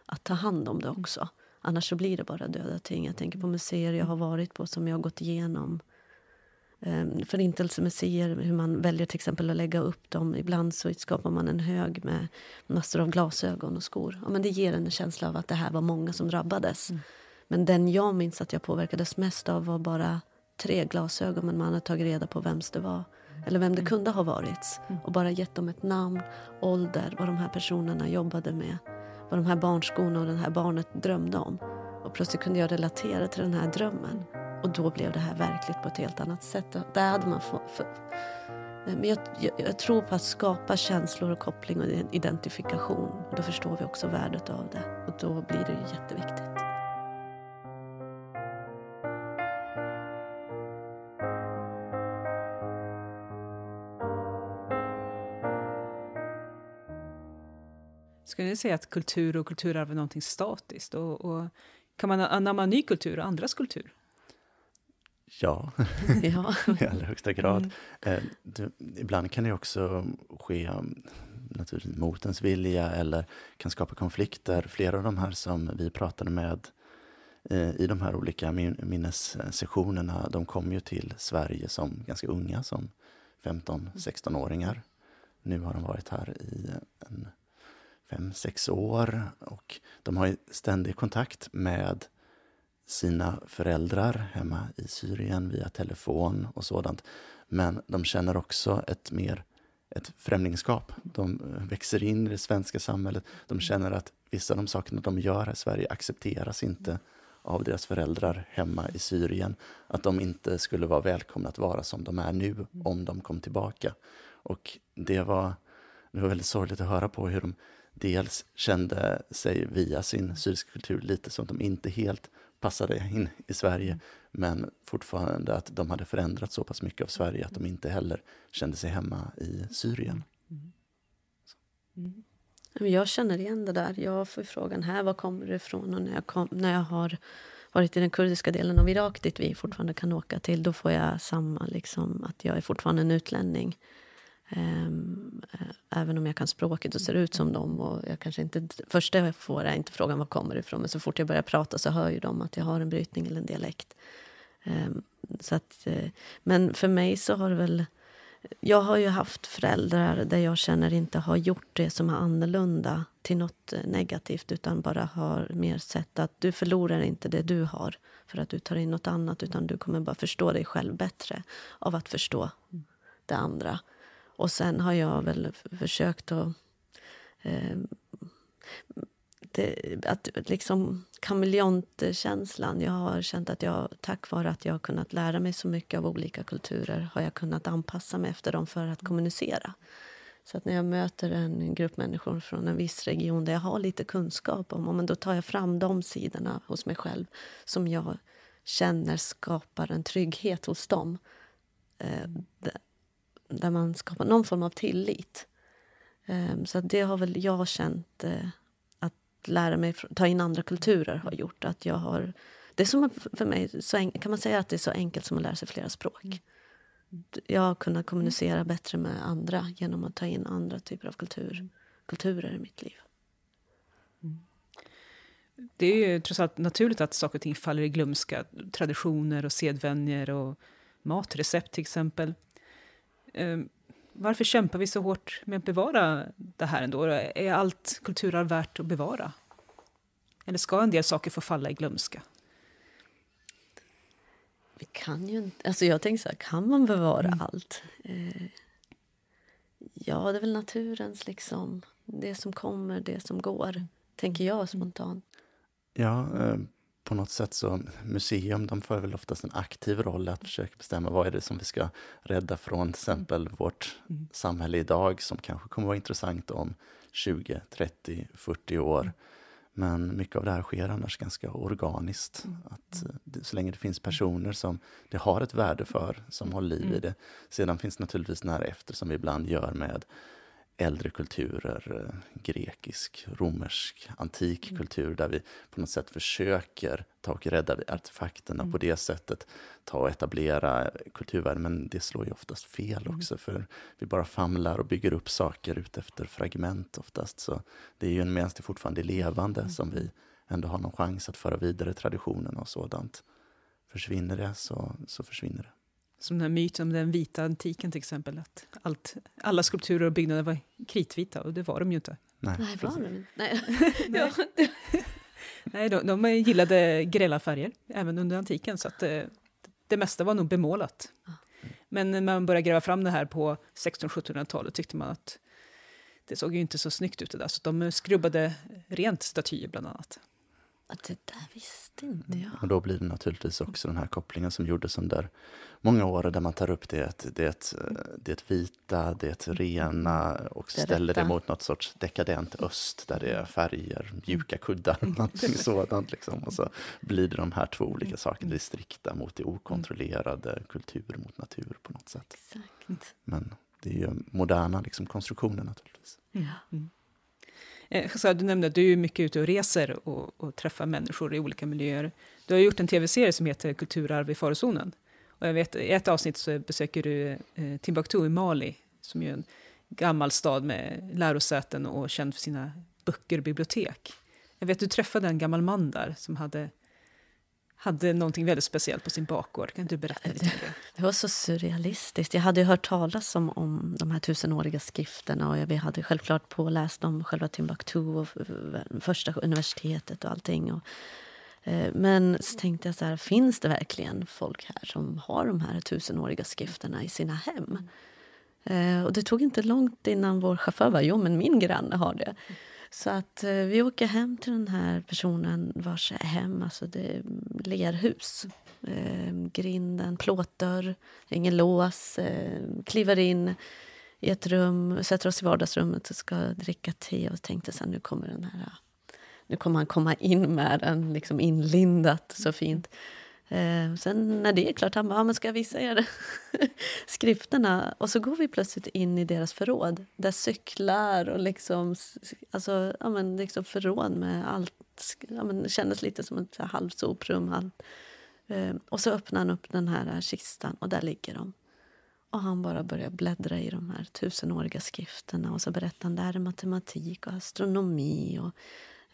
att ta hand om det också. Annars så blir det bara döda ting. Jag tänker på museer jag har varit på som jag har gått igenom eh, förintelsemuseer, hur man väljer till exempel att lägga upp dem. Ibland så skapar man en hög med massor av glasögon och skor. Ja, men det ger en känsla av att det här var många som drabbades. Mm. Men den jag minns att jag påverkades mest av var bara tre glasögon men man hade tagit reda på vems det var. Eller vem det mm. kunde ha varit. Mm. Och bara gett dem ett namn, ålder, vad de här personerna jobbade med. Vad de här barnskorna och det här barnet drömde om. Och plötsligt kunde jag relatera till den här drömmen. Och då blev det här verkligt på ett helt annat sätt. Där hade man få, för, men jag, jag, jag, tror på att skapa känslor och koppling och identifikation. Då förstår vi också värdet av det. Och då blir det ju jätteviktigt. Skulle ni säga att kultur och kulturarv är någonting statiskt? Och, och kan man anamma ny kultur och andras kultur? Ja, ja. i allra högsta grad. Mm. Eh, det, ibland kan det också ske mm, naturligtvis mot ens vilja eller kan skapa konflikter. Flera av de här som vi pratade med eh, i de här olika min minnessessionerna, de kom ju till Sverige som ganska unga, som 15-16-åringar. Nu har de varit här i en fem, sex år och de har ständig kontakt med sina föräldrar hemma i Syrien via telefon och sådant. Men de känner också ett mer ett främlingskap. De växer in i det svenska samhället. De känner att vissa av de sakerna de gör i Sverige accepteras inte av deras föräldrar hemma i Syrien. Att de inte skulle vara välkomna att vara som de är nu om de kom tillbaka. Och det var, det var väldigt sorgligt att höra på hur de dels kände sig via sin syriska kultur lite som de inte helt passade in i Sverige, mm. men fortfarande att de hade förändrat så pass mycket av Sverige att de inte heller kände sig hemma i Syrien. Mm. Mm. Jag känner igen det där. Jag får frågan här, var kommer du ifrån? Och när jag, kom, när jag har varit i den kurdiska delen av Irak, dit vi fortfarande kan åka till, då får jag samma, liksom, att jag är fortfarande en utlänning. Um, även om jag kan språket och ser ut som dem. Och jag kanske inte, första jag får är inte frågan var kommer ifrån men så fort jag börjar prata så hör ju de att jag har en brytning eller en dialekt. Um, så att, eh, men för mig så har det väl... Jag har ju haft föräldrar där jag känner inte har gjort det som är annorlunda till något eh, negativt utan bara har mer sett att du förlorar inte det du har för att du tar in något annat utan du kommer bara förstå dig själv bättre av att förstå det andra. Och sen har jag väl försökt att... Eh, det, att liksom kameleontkänslan. Jag har känt att jag, tack vare att jag har kunnat lära mig så mycket av olika kulturer har jag kunnat anpassa mig efter dem för att kommunicera. Så att när jag möter en grupp människor från en viss region där jag har lite kunskap om, men då tar jag fram de sidorna hos mig själv som jag känner skapar en trygghet hos dem. Eh, Eh, där man skapar någon form av tillit. Um, så det har väl jag känt uh, att lära mig ta in andra kulturer har gjort. Att jag har, det är som för mig, så kan man säga att det är så enkelt som att lära sig flera språk. Mm. Jag har kunnat kommunicera bättre med andra genom att ta in andra typer av kultur, mm. kulturer i mitt liv. Mm. Det är ju trots allt naturligt att saker och ting faller i glömska. Traditioner och sedvänjor och matrecept till exempel. Ehm, varför kämpar vi så hårt med att bevara det här ändå? Är allt kulturarv värt att bevara? Eller ska en del saker få falla i glömska? Vi kan ju inte... Alltså jag tänker så här, kan man bevara mm. allt? Eh, ja, det är väl naturens liksom... Det som kommer, det som går, tänker jag spontant. Ja, eh, på något sätt så, museum de för väl oftast en aktiv roll att försöka bestämma vad är det som vi ska rädda från till exempel vårt mm. samhälle idag som kanske kommer vara intressant om 20, 30, 40 år. Men mycket av det här sker annars ganska organiskt. Mm. Att, eh, så länge det finns personer som det har ett värde för, som håller liv i mm. det. Sedan finns naturligtvis nära efter som vi ibland gör med äldre kulturer, eh, grekisk, romersk, antik mm. kultur där vi på något sätt försöker ta och rädda artefakterna mm. på det sättet, ta och etablera kulturvärden. Men det slår ju oftast fel mm. också för vi bara famlar och bygger upp saker ut efter fragment oftast. Så det är ju medan det fortfarande är levande mm. som vi ändå har någon chans att föra vidare traditionen och sådant. Försvinner det så, så försvinner det. Som den här myten om den vita antiken till exempel. Att allt, alla skulpturer och byggnader var kritvita och det var de ju inte. Nej, Nej var de Nej. Nej. Nej, de, de gillade grälla färger även under antiken så att det, eh, det mesta var nog bemålat. Men när man började gräva fram det här på 1600-1700-talet tyckte man att det såg ju inte så snyggt ut det där, så de skrubbade rent statyer bland annat. Det där visste inte jag. Och då blir det naturligtvis också den här kopplingen som gjordes under många år där man tar upp det, det, det vita, det rena och det ställer det mot något sorts dekadent öst där det är färger, mjuka kuddar, någonting sådant. Liksom. Och så blir det de här två olika sakerna, det strikta mot det okontrollerade, kultur mot natur på något sätt. Exakt. Men det är ju moderna liksom, konstruktioner naturligtvis. Mm. Mm. Eh, du nämnde att du är mycket ute och reser och, och träffar människor i olika miljöer. Du har gjort en tv-serie som heter Kulturarv i farozonen. Och jag vet, I ett avsnitt så besöker du eh, Timbuktu i Mali, som är en gammal stad med lärosäten och känd för sina böcker och bibliotek. Jag vet, du träffade en gammal man där som hade hade någonting väldigt speciellt på sin bakgård. Kan du berätta lite om det? Det var så surrealistiskt. Jag hade hört talas om, om de här tusenåriga skrifterna och vi hade självklart påläst om själva Timbuktu och första universitetet och allting. Och, eh, men så tänkte jag så här, finns det verkligen folk här som har de här tusenåriga skrifterna i sina hem? Mm. Och det tog inte långt innan vår chaufför var jo men min granne har det. Så att eh, vi åker hem till den här personen vars hem, alltså det är lerhus. Eh, grinden, plåtdörr, ingen lås. Eh, kliver in i ett rum, sätter oss i vardagsrummet och ska dricka te och tänkte sen nu kommer den här nu kommer han komma in med den liksom inlindat så fint. Eh, sen när det är klart, han bara, ja, men ska jag visa er skrifterna? Och så går vi plötsligt in i deras förråd, där cyklar och liksom, alltså, ja, men liksom förråd med allt. Ja, men det kändes lite som ett halvt soprum. Halv. Eh, och så öppnar han upp den här eh, kistan och där ligger de. Och han bara börjar bläddra i de här tusenåriga skrifterna och så berättar han där är matematik och astronomi och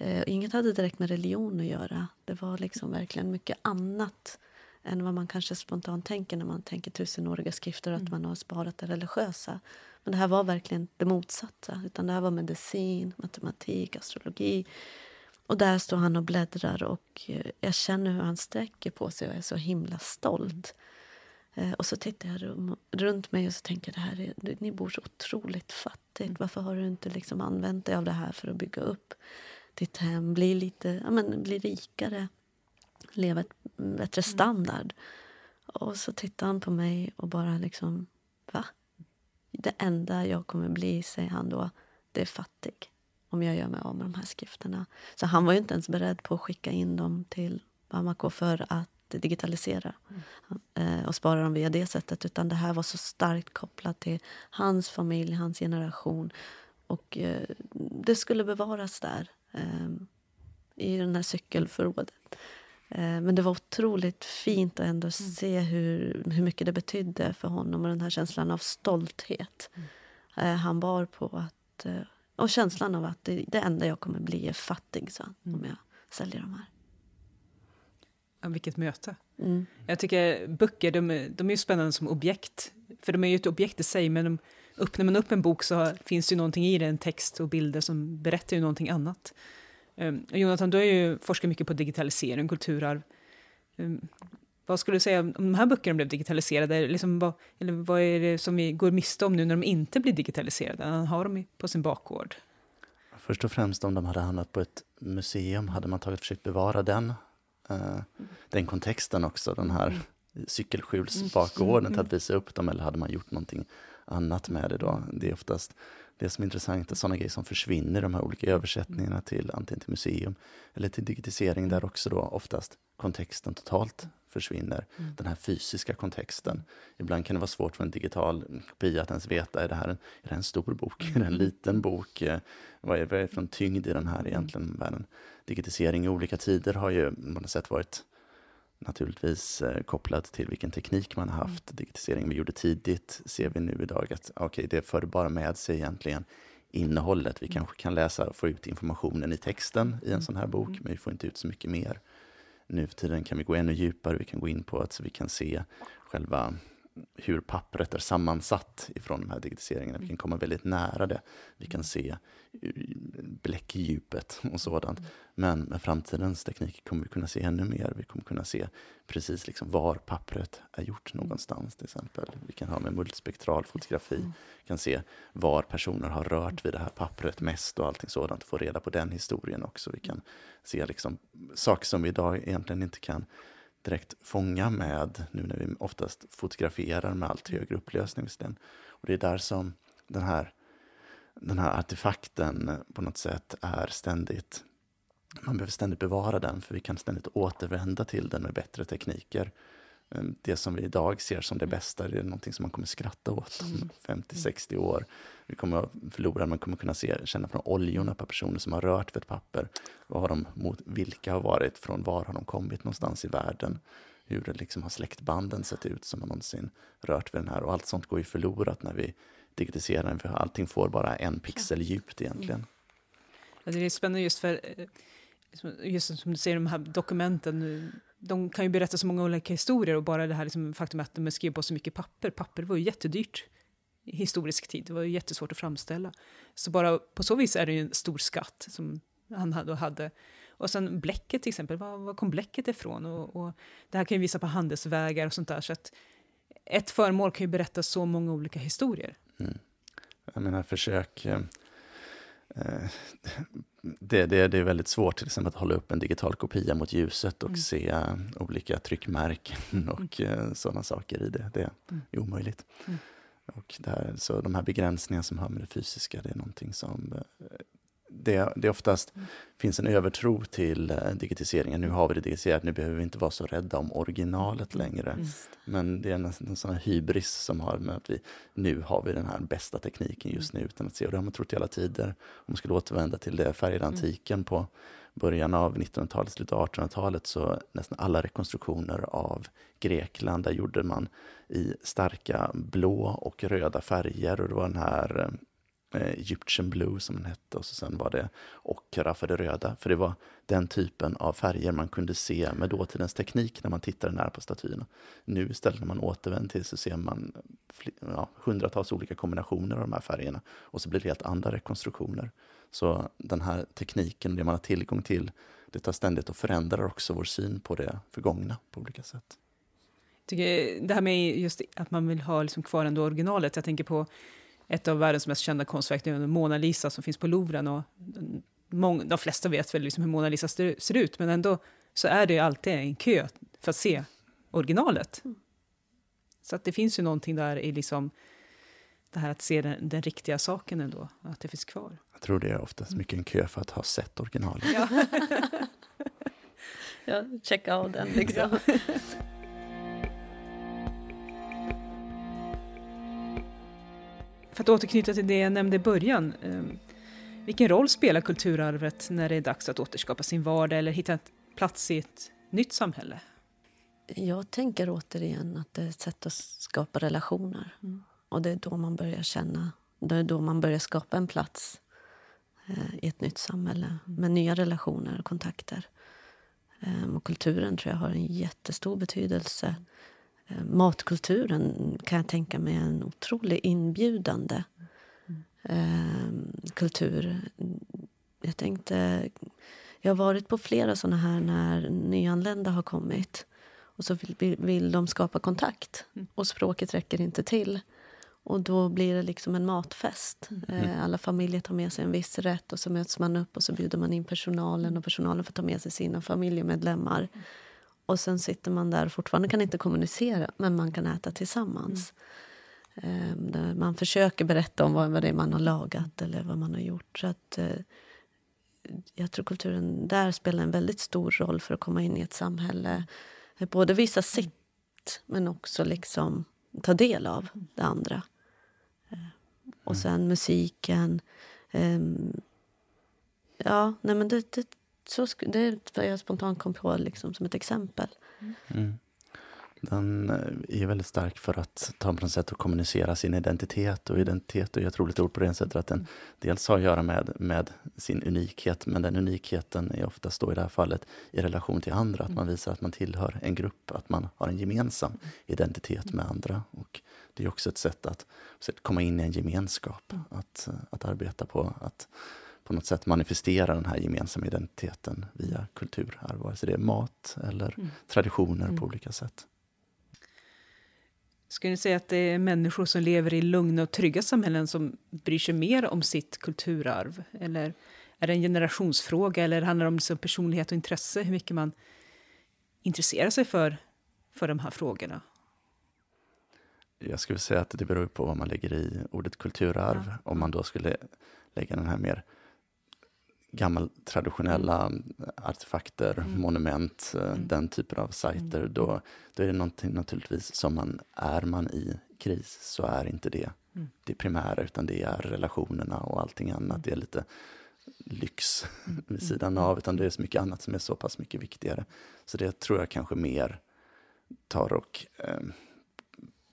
Eh, inget hade direkt med religion att göra. Det var liksom verkligen mycket annat än vad man kanske spontant tänker när man tänker tusenåriga skrifter och att mm. man har sparat det religiösa. Men det här var verkligen det motsatta. Utan det här var medicin, matematik, astrologi. Och där står han och bläddrar och eh, jag känner hur han sträcker på sig och är så himla stolt. Eh, och så tittar jag runt mig och så tänker det här är, ni bor så otroligt fattigt. Varför har du inte liksom använt dig av det här för att bygga upp ditt hem, bli lite, ja, men, bli rikare, leva ett bättre mm. standard. Och så tittar han på mig och bara liksom, va? Det enda jag kommer bli, säger han då, det är fattig om jag gör mig av med de här skrifterna. Så han var ju inte ens beredd på att skicka in dem till Bamako för att digitalisera mm. Eh, och spara dem via det sättet. Utan det här var så starkt kopplat till hans familj, hans generation. Och eh, det skulle bevaras där i den här cykelförrådet. Uh, men det var otroligt fint att ändå mm. se hur, hur mycket det betydde för honom och den här känslan av stolthet mm. uh, han bar på. att uh, Och känslan av att det, det enda jag kommer bli är fattig så, mm. om jag säljer de här. Ja, vilket möte. Mm. Jag tycker böcker de, de är spännande som objekt. För de är ju ett objekt i sig, men de, öppnar man upp en bok så finns det ju någonting i den, text och bilder som berättar ju någonting annat. Um, Jonathan, du har ju forskat mycket på digitalisering, kulturarv. Um, vad skulle du säga om de här böckerna blev digitaliserade? Liksom vad, eller vad är det som vi går miste om nu när de inte blir digitaliserade? Han har dem på sin bakgård. Först och främst om de hade hamnat på ett museum hade man tagit försökt bevara den, uh, den kontexten också, den här mm. cykelskjulsbakgården, mm. att visa upp dem, eller hade man gjort någonting annat med det då. Det är oftast det som är intressant är sådana grejer som försvinner, de här olika översättningarna till antingen till museum eller till digitalisering där också då oftast kontexten totalt försvinner. Mm. Den här fysiska kontexten. Ibland kan det vara svårt för en digital kopia att ens veta, är det här en, är det en stor bok? Är det en mm. liten bok? Eh, vad är det för tyngd i den här egentligen? Världen? Digitisering i olika tider har ju på något sätt varit naturligtvis eh, kopplat till vilken teknik man har haft. Mm. Digitisering vi gjorde tidigt ser vi nu idag att okay, det för bara med sig egentligen innehållet. Vi mm. kanske kan läsa och få ut informationen i texten i en sån här bok, mm. men vi får inte ut så mycket mer. Nu för tiden kan vi gå ännu djupare, vi kan gå in på att vi kan se själva hur pappret är sammansatt ifrån de här digitaliseringarna. Vi kan komma väldigt nära det. Vi kan se bläckdjupet och sådant. Men med framtidens teknik kommer vi kunna se ännu mer. Vi kommer kunna se precis liksom var pappret är gjort någonstans till exempel. Vi kan ha med multispektral fotografi, mm. kan se var personer har rört vid det här pappret mest och allting sådant. Få reda på den historien också. Vi kan se liksom saker som vi idag egentligen inte kan direkt fånga med, nu när vi oftast fotograferar med allt högre upplösning. Och det är där som den här, den här artefakten på något sätt är ständigt, man behöver ständigt bevara den, för vi kan ständigt återvända till den med bättre tekniker. Ehm, det som vi idag ser som det bästa, det är någonting som man kommer skratta åt om 50-60 mm. år. Vi kommer att förlora, man kommer kunna se, känna från oljorna på personer som har rört vid ett papper. Vad har de mot, vilka har varit, från var har de kommit någonstans i världen? Hur det liksom har släktbanden sett ut som har någonsin rört vid den här. Och allt sånt går ju förlorat när vi digitaliserar den, för allting får bara en pixel djupt egentligen. Ja, det är spännande just för, eh, just som du säger, de här dokumenten de kan ju berätta så många olika historier och bara det här liksom, faktum att de skrev på så mycket papper. Papper var ju jättedyrt i historisk tid. Det var ju jättesvårt att framställa. Så bara på så vis är det ju en stor skatt som han hade och hade. Och sen bläcket till exempel, var, var kom bläcket ifrån? Och, och, det här kan ju visa på handelsvägar och sånt där. Så att ett föremål kan ju berätta så många olika historier. Mm. Jag menar, försök eh, Eh, det, det, det, är väldigt svårt till exempel att hålla upp en digital kopia mot ljuset och mm. se olika tryckmärken och mm. sådana saker i det. Det är mm. omöjligt. Mm. Och där, så de här begränsningarna som har med det fysiska, det är någonting som eh, det, det oftast mm. finns en övertro till uh, digitaliseringen. Nu har vi det digitaliserat, nu behöver vi inte vara så rädda om originalet mm. längre. Mm. Men det är en, en sån här hybris som har med att vi nu har vi den här bästa tekniken just nu utan att se. Och det har man trott i alla tider. Om man skulle återvända till det färgade mm. antiken på början av 1900-talet, slutet av 1800-talet, så nästan alla rekonstruktioner av Grekland, där gjorde man i starka blå och röda färger. Och det var den här eh, Egyptian Blue som den hette och så sen var det ockra för det röda. För det var den typen av färger man kunde se med dåtidens teknik när man tittade nära på statyerna. Nu istället när man återvänder till så ser man ja, hundratals olika kombinationer av de här färgerna och så blir det helt andra rekonstruktioner. Så den här tekniken, det man har tillgång till, det tar ständigt och förändrar också vår syn på det förgångna på olika sätt. det här med just att man vill ha liksom kvar ändå originalet, jag tänker på ett av världens mest kända konstverk, det är Mona Lisa som finns på Louvren. Och många, de flesta vet väl liksom hur Mona Lisa ser ut, men ändå så är det alltid en kö för att se originalet. Mm. Så att det finns ju någonting där i liksom det här att se den, den, riktiga saken ändå, att det finns kvar. Jag tror det är oftast mycket en kö för att ha sett originalet. Ja, ja checka av den liksom. För att återknyta till det jag nämnde i början. Eh, vilken roll spelar kulturarvet när det är dags att återskapa sin vardag eller hitta en plats i ett nytt samhälle? Jag tänker återigen att det är ett sätt att skapa relationer. Mm. Och det är då man börjar känna, det är då man börjar skapa en plats eh, i ett nytt samhälle med nya relationer och kontakter. Eh, och kulturen tror jag har en jättestor betydelse matkulturen kan jag tänka mig är en otroligt inbjudande eh, kultur. Jag tänkte... Jag har varit på flera såna här när nyanlända har kommit. Och så vill, vill de skapa kontakt, och språket räcker inte till. Och då blir det liksom en matfest. Mm. Eh, alla familjer tar med sig en viss rätt och så möts man upp och så bjuder man in personalen och personalen får ta med sig sina familjemedlemmar. Och sen sitter man där och fortfarande kan inte kommunicera, men man kan äta tillsammans. Mm. Eh, man försöker berätta om vad, vad det är man har lagat eller vad man har gjort. Så att, eh, jag tror kulturen där spelar en väldigt stor roll för att komma in i ett samhälle. Både visa sitt, men också liksom ta del av det andra. Eh, och mm. sen musiken. Um, ja, nej men det, det, så, det är vad jag spontant kom på liksom, som ett exempel. Mm. Den eh, är väldigt stark för att ta på något sätt att kommunicera sin identitet och identitet är ett roligt ord på det sättet att den dels har att göra med, med sin unikhet men den unikheten är oftast då i det här fallet i relation till andra, att man visar att man tillhör en grupp, att man har en gemensam identitet med andra. Och det är också ett sätt att, att komma in i en gemenskap, att, att arbeta på att på något sätt manifestera den här gemensamma identiteten via kulturarv, vare sig det är mat eller mm. traditioner mm. på olika sätt. Skulle ni säga att det är människor som lever i lugna och trygga samhällen som bryr sig mer om sitt kulturarv? Eller är det en generationsfråga eller handlar det om liksom personlighet och intresse? Hur mycket man intresserar sig för, för de här frågorna? Jag skulle säga att det beror på vad man lägger i ordet kulturarv. Ja. Om man då skulle lägga den här mer gammal traditionella mm. artefakter, mm. monument, eh, mm. den typen av sajter, mm. då, då är det någonting naturligtvis som man, är man i kris så är inte det mm. det primära utan det är relationerna och allting annat. Mm. Det är lite lyx vid sidan av, utan det är så mycket annat som är så pass mycket viktigare. Så det tror jag kanske mer tar och eh,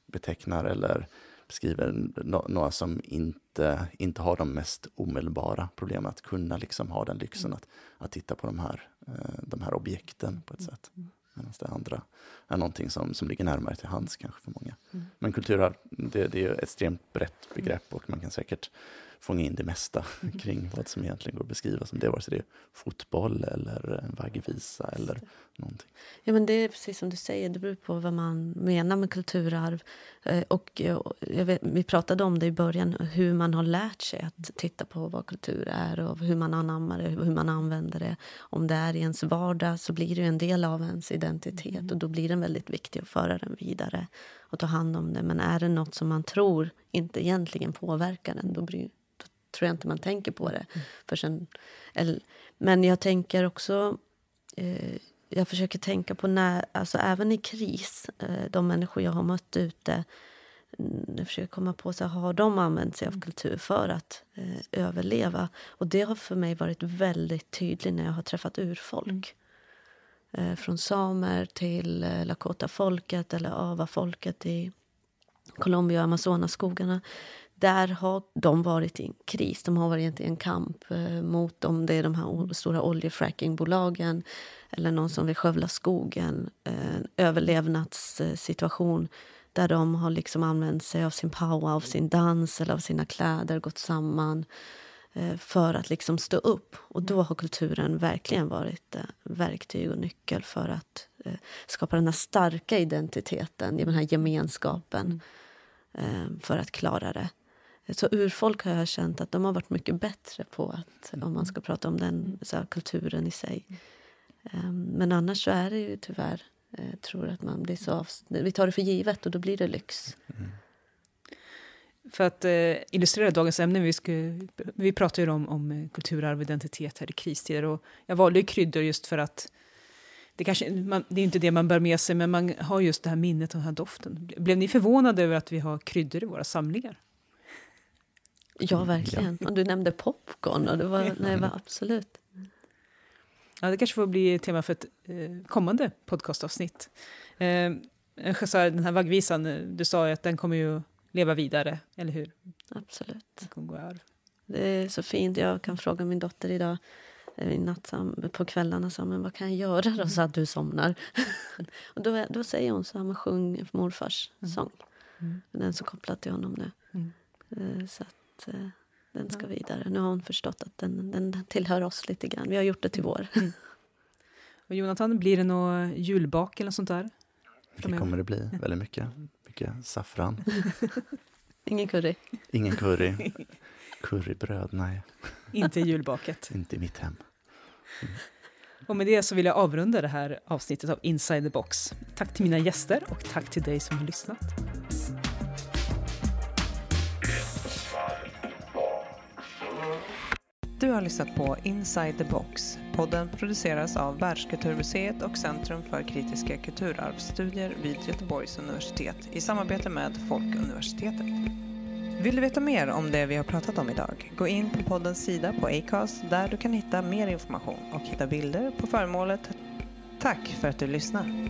betecknar eller beskriver några som inte, inte har de mest omedelbara problemen, att kunna liksom ha den lyxen att, att titta på de här, eh, de här objekten på ett sätt. Medan det andra är någonting som, som ligger närmare till hands kanske för många. Men kulturarv, det, det är ett extremt brett begrepp och man kan säkert fånga in det mesta mm. kring vad som egentligen går att beskriva som det, vare sig det är fotboll eller en vaggvisa eller någonting. Ja, men det är precis som du säger, det beror på vad man menar med kulturarv. Eh, och jag vet, vi pratade om det i början, hur man har lärt sig att titta på vad kultur är och hur man anammar det, hur man använder det. Om det är i ens vardag så blir det en del av ens identitet mm. och då blir den väldigt viktig att föra den vidare och ta hand om det. Men är det nåt som man tror inte egentligen påverkar den, då blir, tror jag inte man tänker på det. Mm. För sen, eller, men jag tänker också... Eh, jag försöker tänka på när, alltså även i kris, eh, de människor jag har mött ute mm, jag försöker komma på så har de använt sig av mm. kultur för att eh, överleva. Och Det har för mig varit väldigt tydligt när jag har träffat urfolk. Eh, från samer till eh, Lakota-folket eller Ava-folket i Colombia och Amazonaskogarna där har de varit i en kris. De har varit i en kamp eh, mot om det är de här stora oljefrackingbolagen eller någon som vill skövla skogen. Eh, en överlevnadssituation där de har liksom använt sig av sin power, av sin dans eller av sina kläder, gått samman eh, för att liksom stå upp. Och då har kulturen verkligen varit verktyg och nyckel för att skapa den här starka identiteten, den här gemenskapen för att klara det. Så urfolk har jag känt att de har varit mycket bättre på att, om man ska prata om den så här, kulturen i sig. Men annars så är det ju tyvärr, jag eh, tror att man blir så vi tar det för givet och då blir det lyx. För att eh, illustrera dagens ämne, vi, ska, vi pratar ju om, om eh, kulturarv och identitet här i kristider och jag valde ju kryddor just för att det, kanske, man, det är inte det man bär med sig, men man har just det här minnet och den här doften. Blev ni förvånade över att vi har kryddor i våra samlingar? Ja, verkligen. Och du nämnde popcorn. Och det var, nej, var absolut. Ja, det kanske får bli tema för ett eh, kommande podcastavsnitt. Eh, den här vaggvisan, eh, du sa ju att den kommer ju leva vidare, eller hur? Absolut. Det är så fint. Jag kan fråga min dotter idag eh, i natt på kvällarna så, men vad kan jag göra då så att du somnar? och då, då säger hon så här, sjung morfars mm. sång. Mm. Den är så kopplad till honom nu. Mm. Eh, så att, eh, den ska vidare. Nu har hon förstått att den, den tillhör oss lite grann. Vi har gjort det till vår. Mm. Och Jonathan, blir det något julbak eller sånt där? Det kommer det bli, väldigt mycket. Mycket saffran. Ingen curry? Ingen curry. Currybröd, nej. Inte julbaket? Inte i mitt hem. Mm. Och med det så vill jag avrunda det här avsnittet av Inside the Box. Tack till mina gäster och tack till dig som har lyssnat. Du har lyssnat på Inside the Box. Podden produceras av Världskulturmuseet och Centrum för kritiska kulturarvsstudier vid Göteborgs universitet i samarbete med Folkuniversitetet. Vill du veta mer om det vi har pratat om idag? Gå in på poddens sida på Acast där du kan hitta mer information och hitta bilder på föremålet. Tack för att du lyssnar.